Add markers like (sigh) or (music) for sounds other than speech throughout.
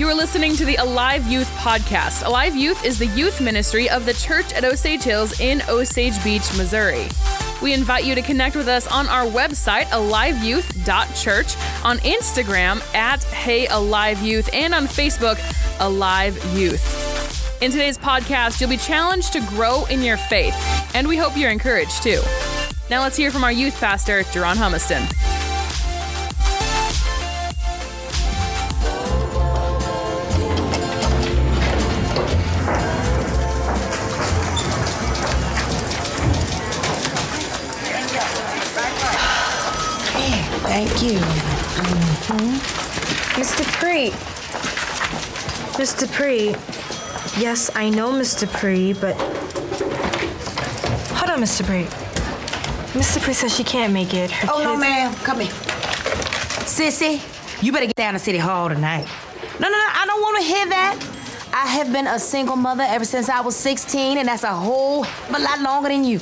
You are listening to the Alive Youth podcast. Alive Youth is the youth ministry of the church at Osage Hills in Osage Beach, Missouri. We invite you to connect with us on our website, aliveyouth.church, on Instagram at Hey Alive Youth, and on Facebook, Alive Youth. In today's podcast, you'll be challenged to grow in your faith, and we hope you're encouraged too. Now let's hear from our youth pastor, Jerron Humiston. Thank you. Mm-hmm. Mr. Pre. Mr. Pre. Yes, I know Mr. Pre, but. Hold on, Mr. Pre. Mr. Pre says she can't make it. Her Oh, no, ma'am. Come here. Sissy, you better get down to City Hall tonight. No, no, no. I don't want to hear that. I have been a single mother ever since I was 16, and that's a whole a lot longer than you.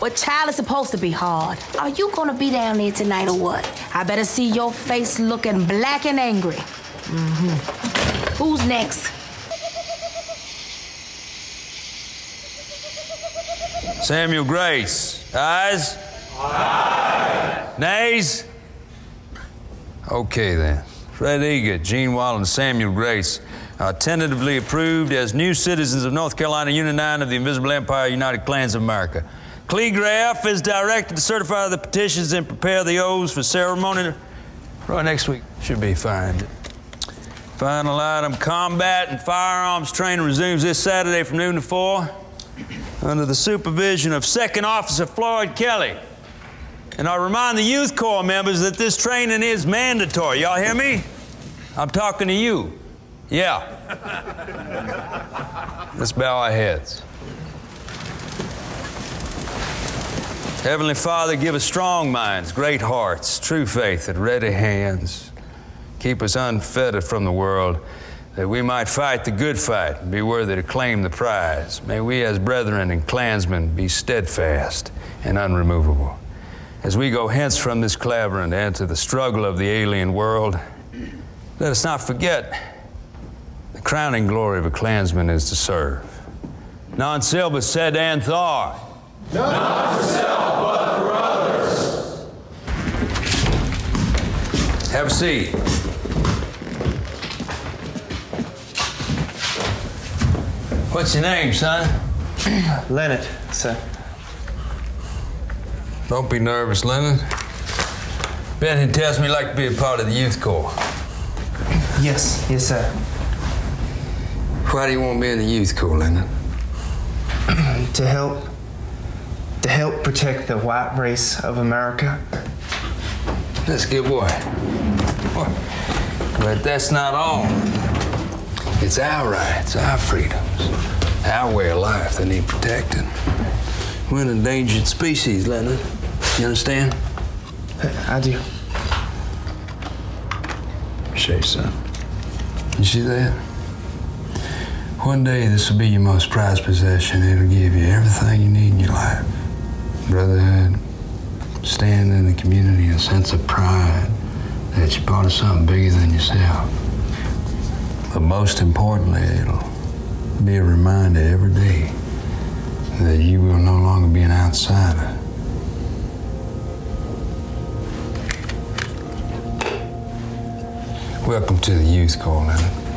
But child is supposed to be hard. Are you gonna be down there tonight or what? I better see your face looking black and angry. Mm-hmm. Who's next? Samuel Grace. Ayes? Aye. Nays? Okay then. Fred Eager, Gene Wall, and Samuel Grace are tentatively approved as new citizens of North Carolina Unit 9 of the Invisible Empire United Klans of America. Kligrapp is directed to certify the petitions and prepare the oaths for ceremony. Right next week should be fine. Final item combat and firearms training resumes this Saturday from noon to 4 under the supervision of Second Officer Floyd Kelly. And I remind the Youth Corps members that this training is mandatory. Y'all hear me? I'm talking to you. Yeah. (laughs) Let's bow our heads. Heavenly Father, give us strong minds, great hearts, true faith, and ready hands. Keep us unfettered from the world, that we might fight the good fight and be worthy to claim the prize. May we, as brethren and Klansmen, be steadfast and unremovable. As we go hence from this Klavern and to the struggle of the alien world, let us not forget the crowning glory of a Klansman is to serve. Non silva said and Thar. Have a seat. What's your name, son? (clears throat) Leonard, sir. Don't be nervous, Leonard. Benton tells me you'd like to be a part of the youth corps. Yes, yes, sir. Why do you want to be in the youth corps, Leonard? (clears throat) To help, to help protect the white race of America. That's a good boy. Boy, But that's not all. It's our rights, our freedoms, our way of life that need protecting. We're an endangered species, Leonard. You understand? I do. Say son. You see that? One day this will be your most prized possession. It'll give you everything you need in your life. Brotherhood, stand in the community, a sense of pride that you're part of something bigger than yourself. But most importantly, it'll be a reminder every day that you will no longer be an outsider. Welcome to the Youth call, Leonard.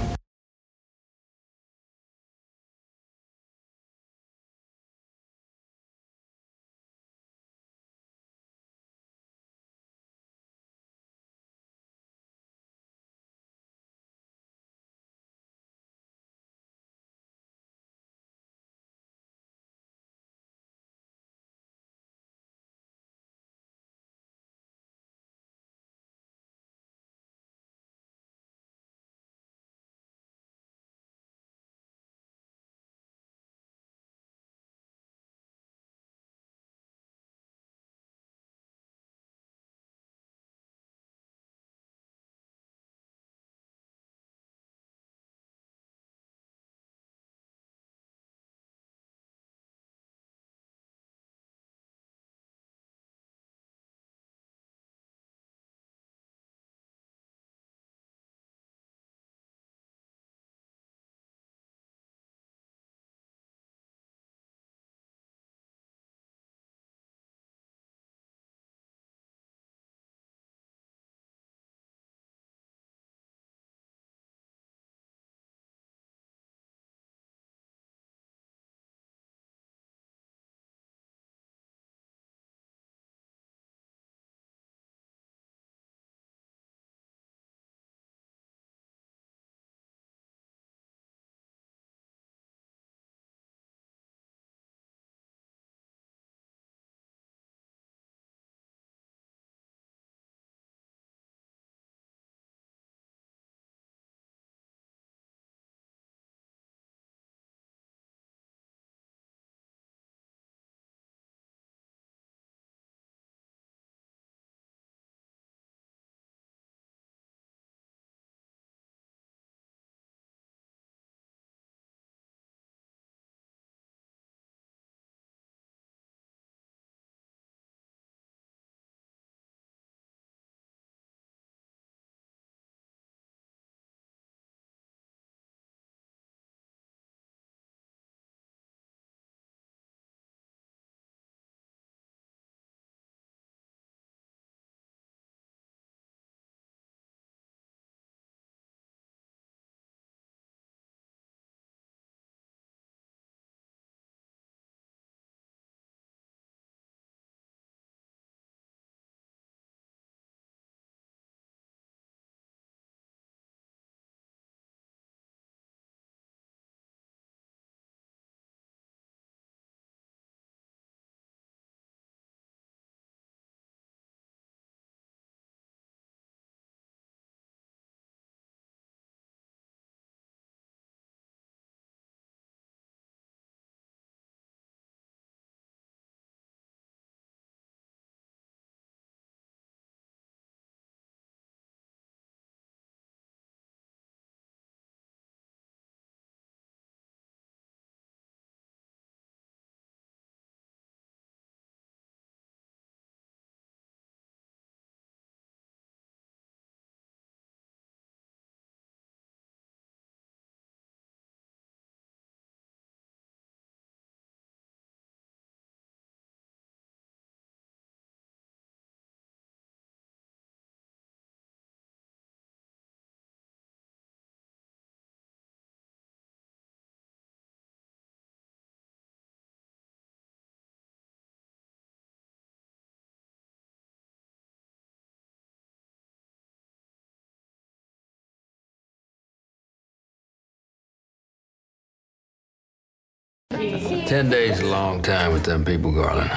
Ten days is a long time with them people, Garland.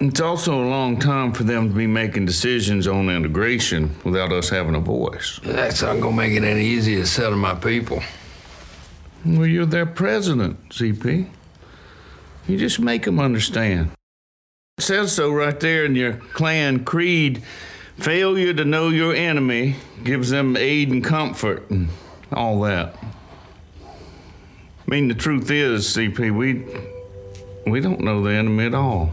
It's also a long time for them to be making decisions on integration without us having a voice. That's not gonna make it any easier to settle my people. Well, you're their president, CP. You just make them understand. It says so right there in your Klan creed. Failure to know your enemy gives them aid and comfort and all that. I mean, the truth is, CP, we we don't know the enemy at all.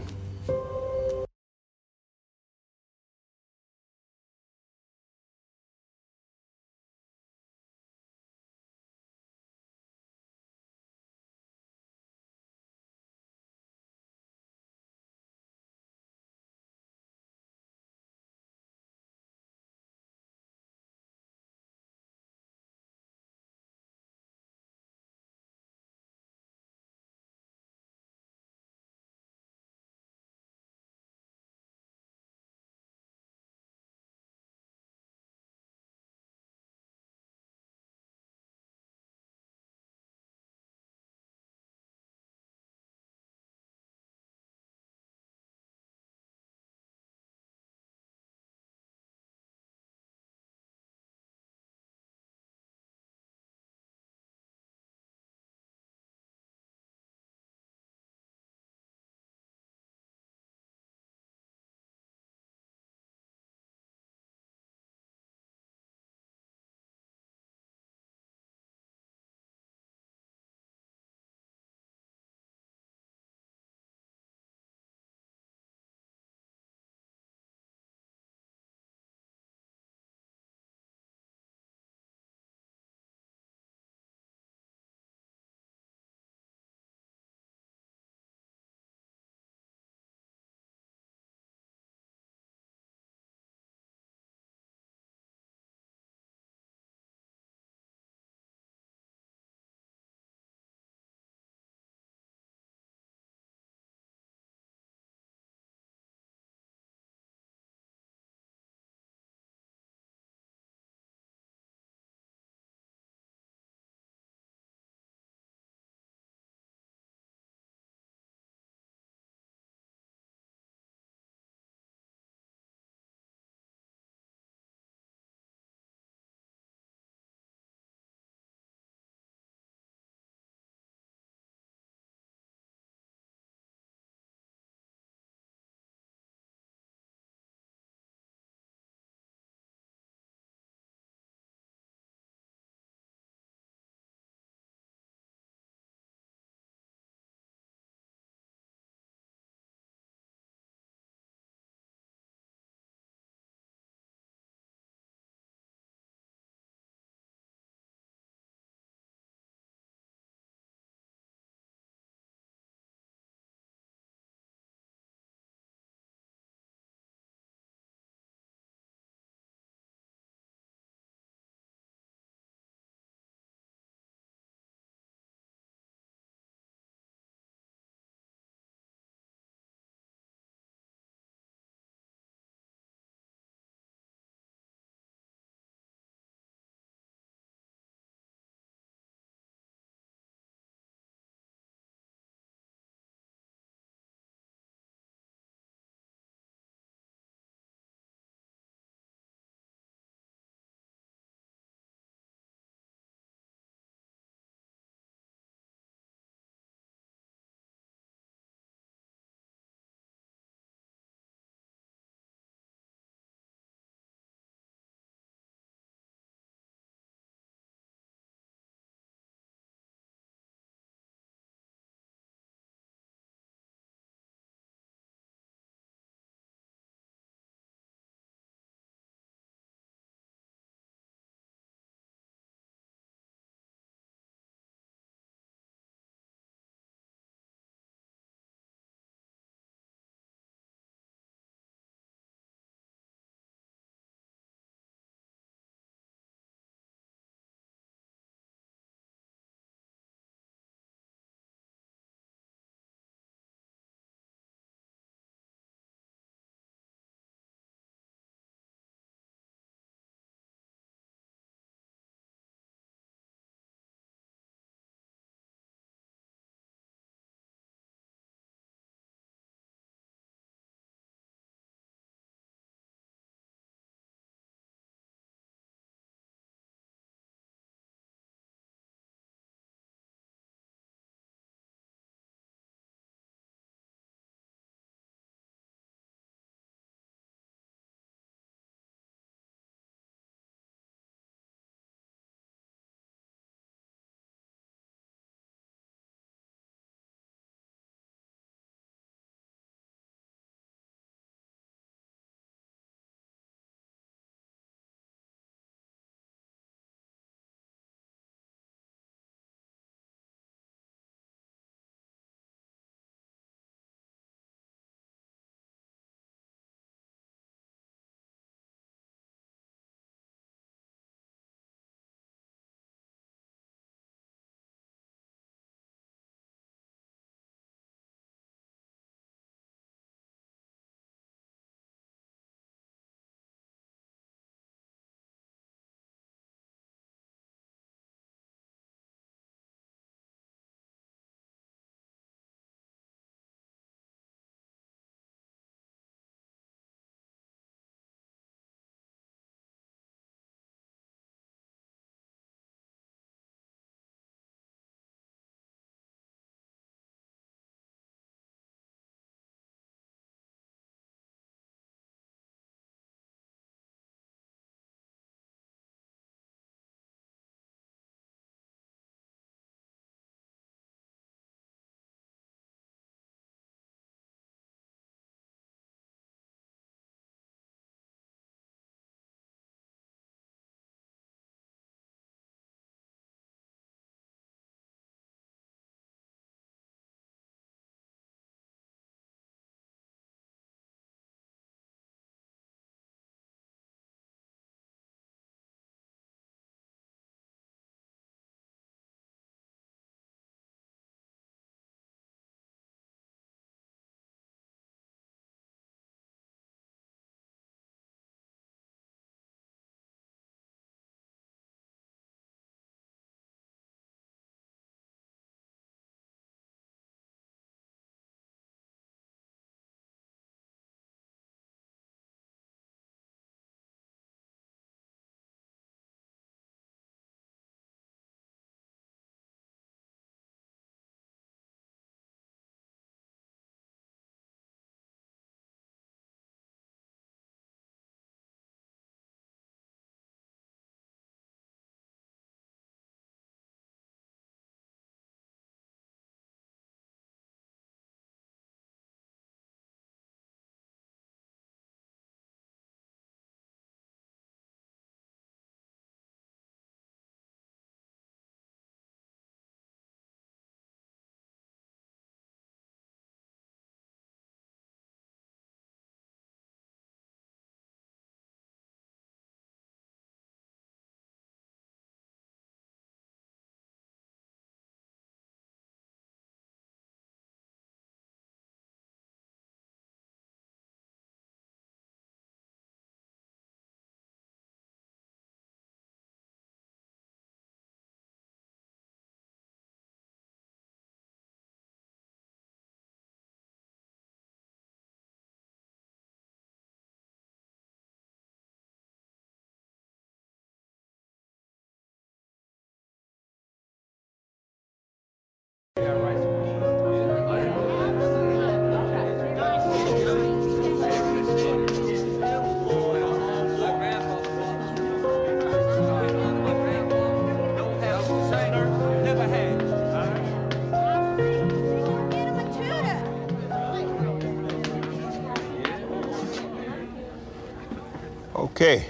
Okay.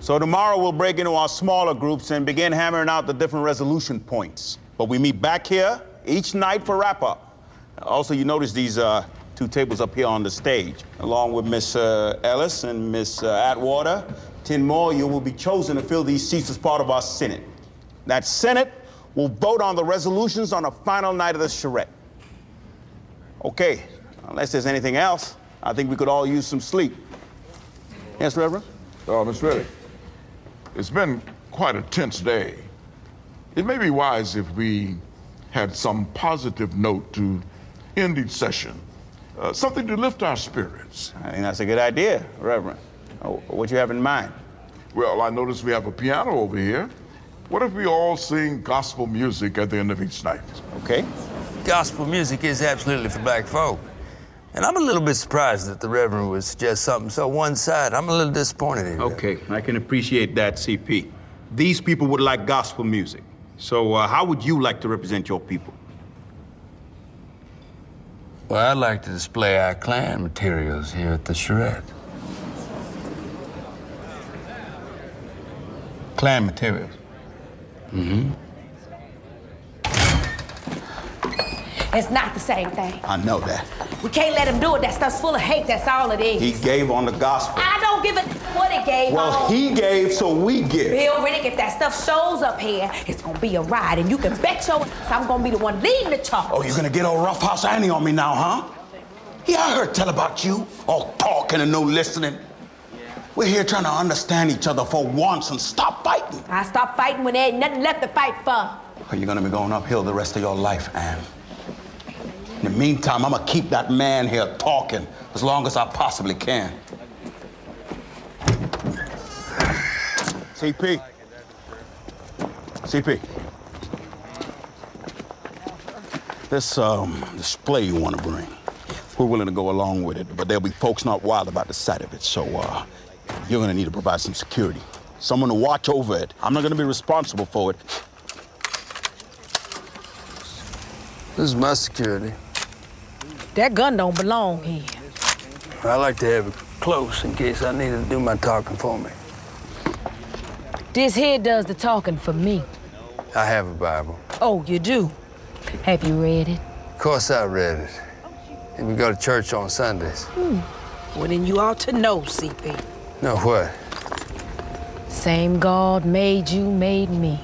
So tomorrow we'll break into our smaller groups and begin hammering out the different resolution points. But we meet back here each night for wrap up. Also, you notice these uh, two tables up here on the stage, along with Miss uh, Ellis and Miss uh, Atwater. Ten more, you will be chosen to fill these seats as part of our Senate. That Senate will vote on the resolutions on the final night of the charrette. Okay, unless there's anything else, I think we could all use some sleep. Yes, Reverend? Oh, Miss Riddick, it's been quite a tense day. It may be wise if we had some positive note to end each session, uh, something to lift our spirits. I think that's a good idea, Reverend. Oh, what you have in mind? Well, I notice we have a piano over here. What if we all sing gospel music at the end of each night? Okay. Gospel music is absolutely for black folk. And I'm a little bit surprised that the Reverend would suggest something so one sided. I'm a little disappointed in you. Okay, I can appreciate that, CP. These people would like gospel music. So, uh, how would you like to represent your people? Well, I'd like to display our Klan materials here at the charrette. Klan materials. Mm-hmm. It's not the same thing. I know that. We can't let him do it. That stuff's full of hate. That's all it is. He gave on the gospel. I don't give a what it gave on. Well, on. he gave, so we give. Bill Riddick, if that stuff shows up here, it's gonna be a ride, and you can bet your ass I'm gonna be the one leading the charge. Oh, you're gonna get all roughhouse Annie on me now, huh? Yeah, I heard tell about you. All talking and no listening. We're here trying to understand each other for once and stop fighting. I stop fighting when there ain't nothing left to fight for. Are you're gonna be going uphill the rest of your life, Ann. In the meantime, I'm gonna keep that man here talking as long as I possibly can. CP. CP. This um, display you want to bring, we're willing to go along with it, but there'll be folks not wild about the sight of it, so uh, you're gonna need to provide some security. Someone to watch over it. I'm not gonna be responsible for it. This is my security. That gun don't belong here. I like to have it close in case I need to do my talking for me. This here does the talking for me. I have a Bible. Oh, you do? Have you read it? Of course I read it. And we go to church on Sundays. Hmm. Well, then you ought to know, CP. No, what? Same God made you, made me.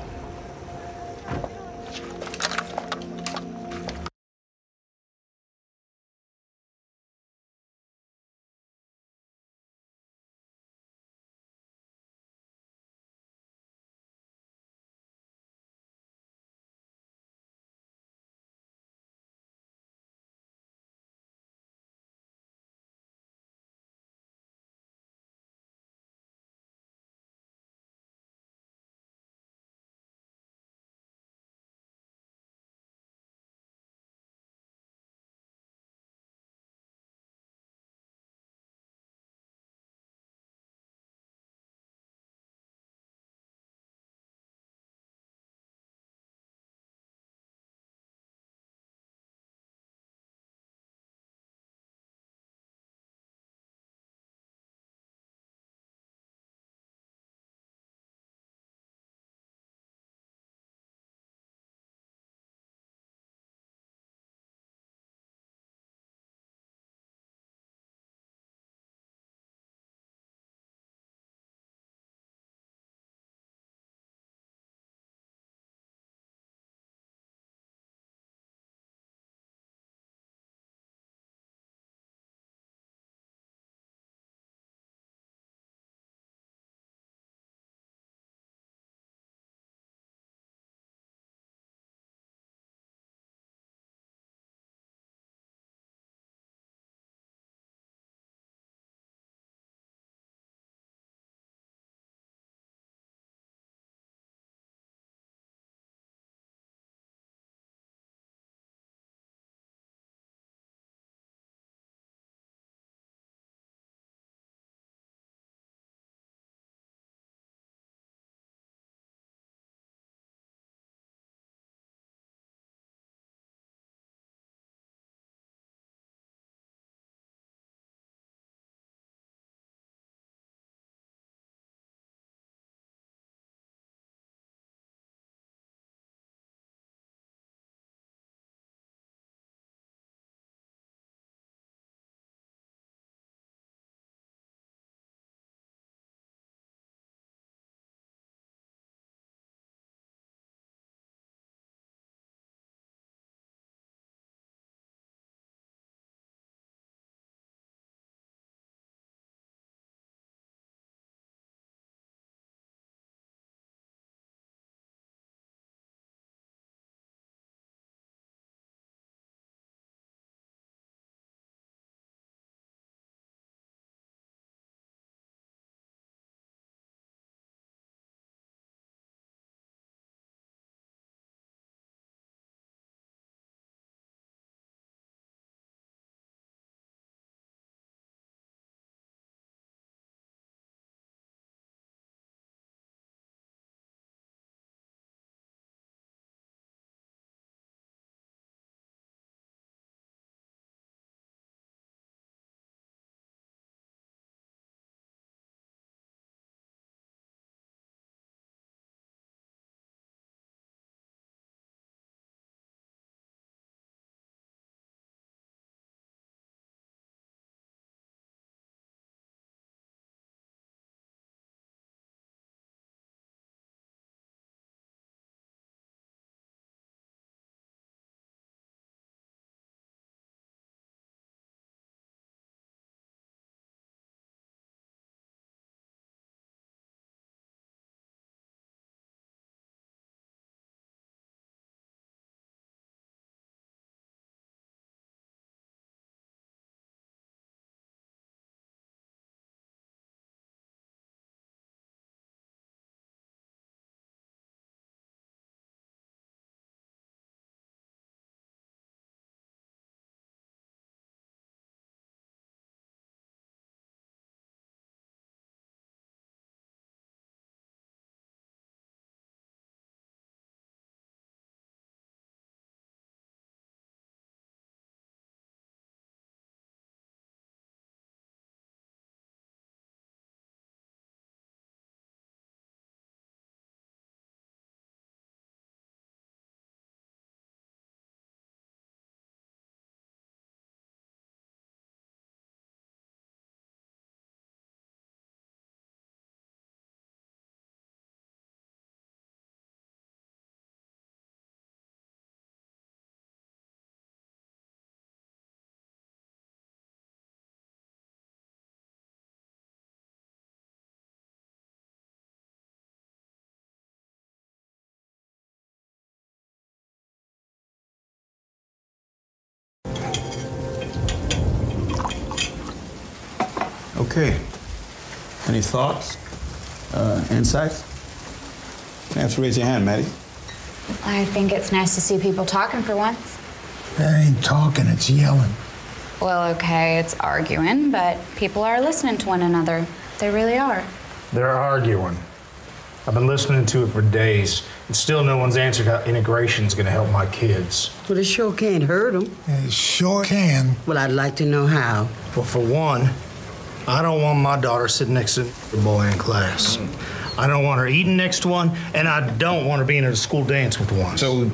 Okay. Any thoughts? Uh, insights? Perhaps raise your hand, Maddie. I think it's nice to see people talking for once. That ain't talking, it's yelling. Well, okay, it's arguing, but people are listening to one another. They really are. They're arguing. I've been listening to it for days, and still no one's answered how integration's gonna help my kids. Well, it sure can't hurt them. It sure can. Well, I'd like to know how. Well, for one, I don't want my daughter sitting next to the boy in class. I don't want her eating next to one, and I don't want her being at a school dance with one. So,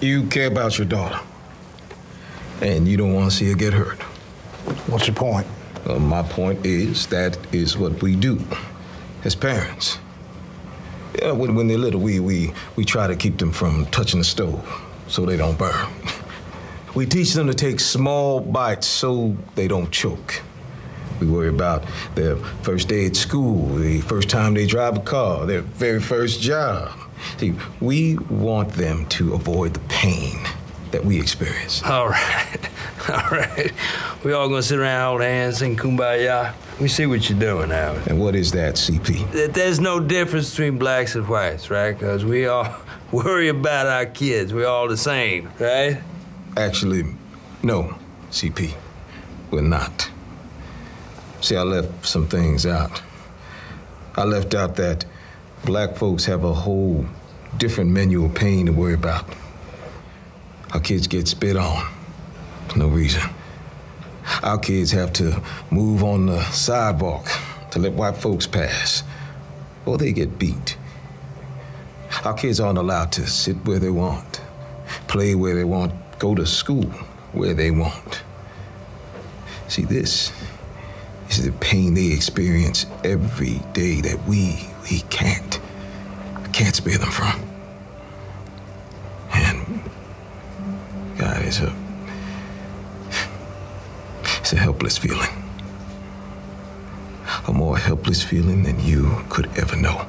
you care about your daughter, and you don't want to see her get hurt. What's your point? Well, my point is that is what we do as parents. Yeah, when, when they're little, we, we, we try to keep them from touching the stove so they don't burn. (laughs) We teach them to take small bites so they don't choke. We worry about their first day at school, the first time they drive a car, their very first job. See, we want them to avoid the pain that we experience. All right. (laughs) All right. We all gonna sit around, hold hands, sing kumbaya. We see what you're doing, Howard. And what is that, CP? That There's no difference between blacks and whites, right? Because we all (laughs) worry about our kids. We're all the same, right? Actually, no, CP. We're not. See, I left some things out. I left out that black folks have a whole different menu of pain to worry about. Our kids get spit on for no reason. Our kids have to move on the sidewalk to let white folks pass, or they get beat. Our kids aren't allowed to sit where they want, play where they want, go to school where they want. See, this is the pain they experience every day that we we can't can't spare them from. And God, it's a it's a helpless feeling. A more helpless feeling than you could ever know.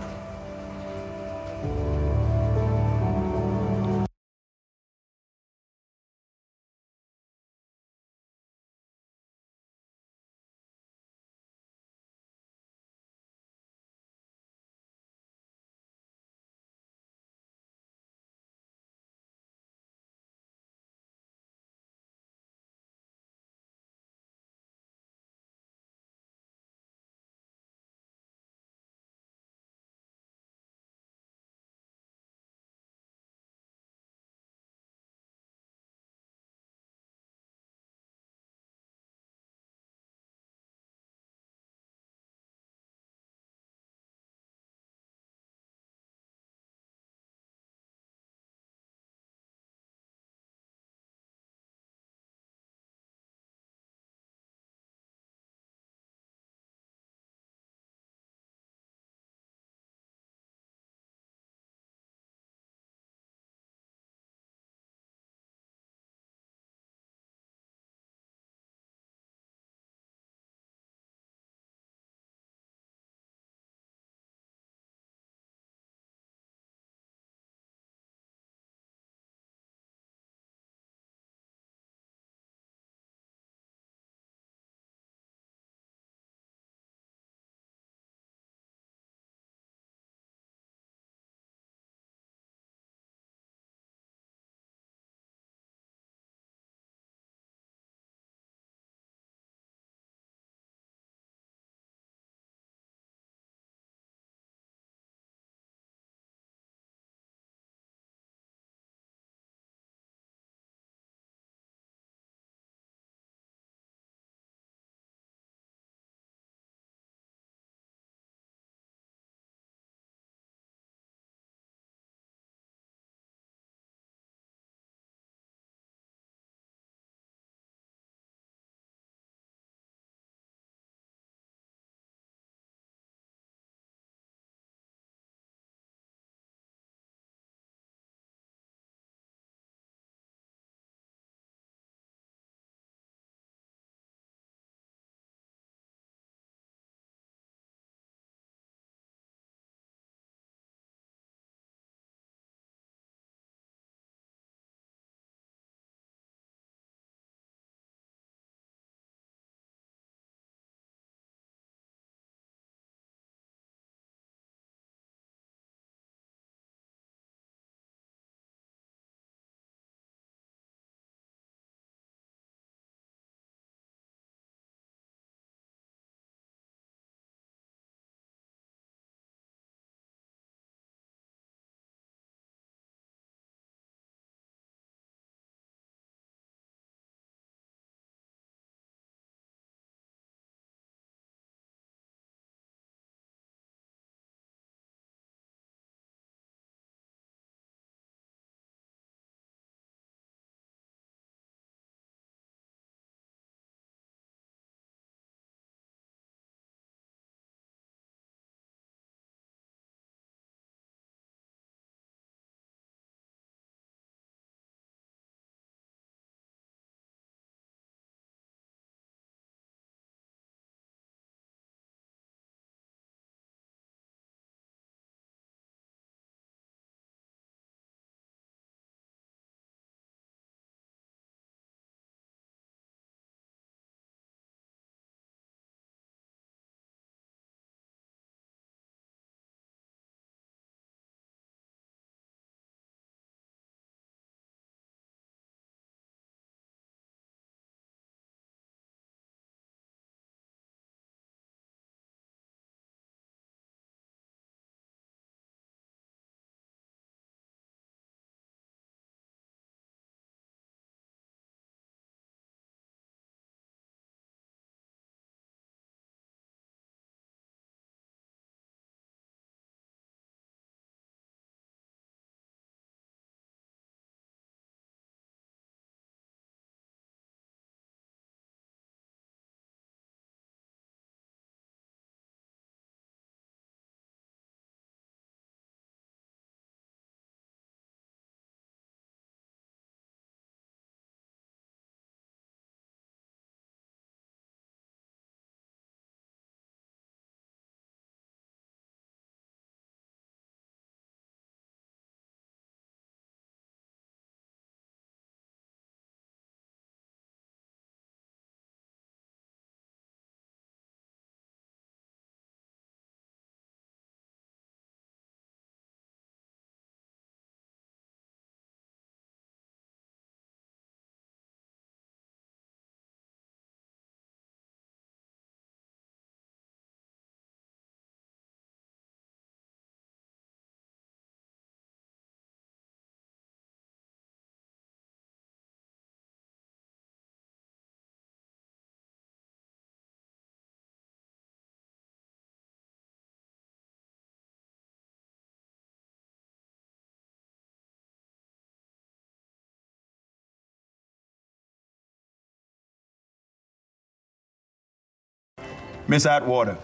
Miss Atwater.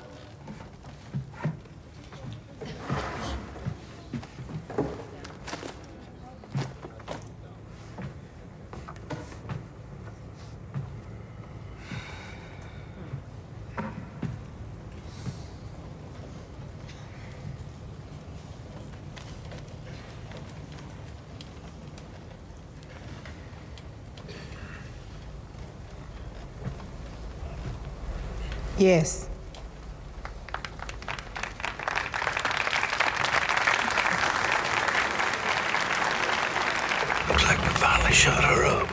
Yes. Looks like we finally shut her up.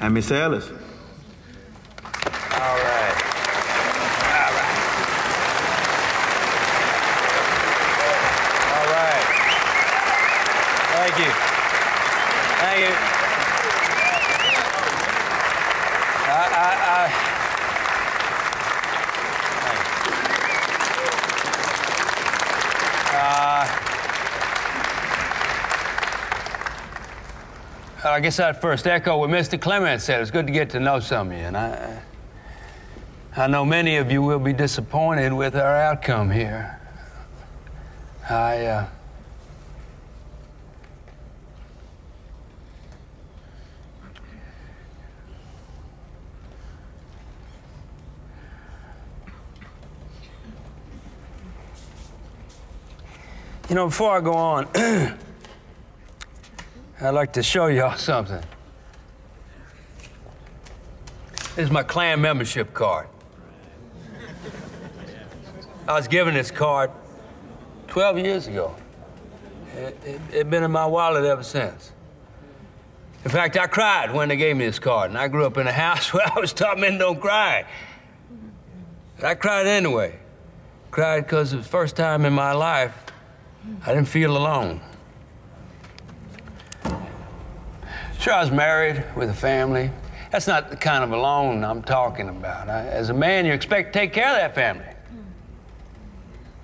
And Miss Ellis. All right. All right. All right. Thank you. Thank you. I, I, I, Uh, I guess I'd first echo what Mr. Clement said. It's good to get to know some of you, and I, I know many of you will be disappointed with our outcome here. I, uh, you know, before I go on, (clears throat) I'd like to show y'all something. This is my Klan membership card. I was given this card 12 years ago. It, it, it been in my wallet ever since. In fact, I cried when they gave me this card, and I grew up in a house (laughs) where I was taught men don't cry. But I cried anyway. Cried because it was the first time in my life I didn't feel alone. I was married with a family. That's not the kind of alone I'm talking about. I, as a man, you expect to take care of that family.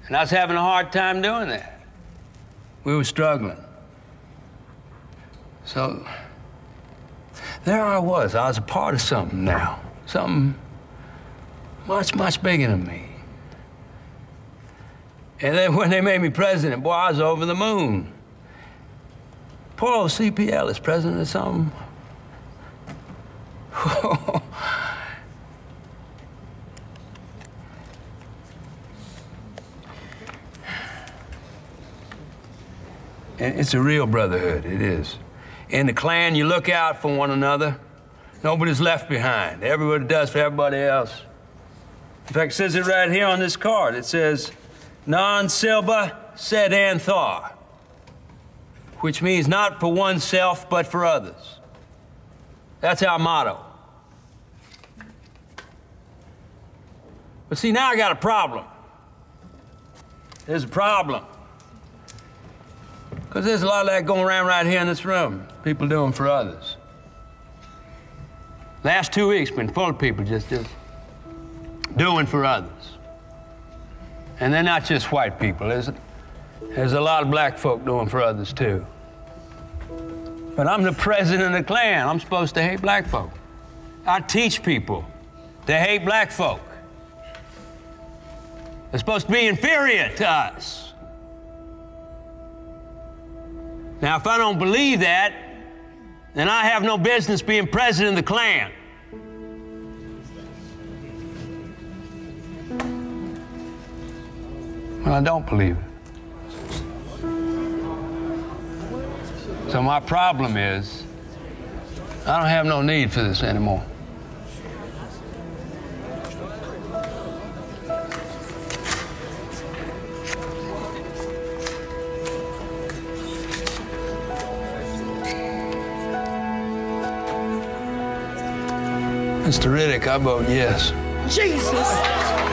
And I was having a hard time doing that. We were struggling. So there I was. I was a part of something now. Something much, much bigger than me. And then when they made me president, boy, I was over the moon. Poor old C.P. Ellis is president of something. (laughs) It's a real brotherhood, it is. In the Klan, you look out for one another. Nobody's left behind. Everybody does for everybody else. In fact, it says it right here on this card. It says, Non silba sed anthar, which means not for oneself, but for others. That's our motto. But see, now I got a problem. There's a problem. Because there's a lot of that going around right here in this room. People doing for others. Last two weeks been full of people just, just doing for others. And they're not just white people. There's, there's a lot of black folk doing for others too. But I'm the president of the Klan. I'm supposed to hate black folk. I teach people to hate black folk. They're supposed to be inferior to us. Now, if I don't believe that, then I have no business being president of the Klan. Well, I don't believe it. So my problem is, I don't have no need for this anymore. Mr. Riddick, I vote yes. Jesus.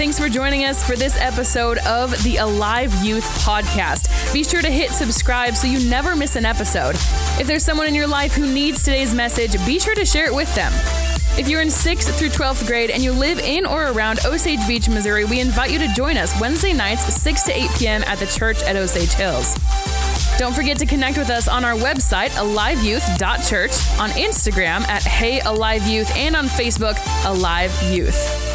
Thanks for joining us for this episode of the Alive Youth Podcast. Be sure to hit subscribe so you never miss an episode. If there's someone in your life who needs today's message, be sure to share it with them. If you're in 6th through 12th grade and you live in or around Osage Beach, Missouri, we invite you to join us Wednesday nights, 6 to 8 p.m. at the church at Osage Hills. Don't forget to connect with us on our website, aliveyouth.church, on Instagram at Hey Alive Youth, and on Facebook, Alive Youth.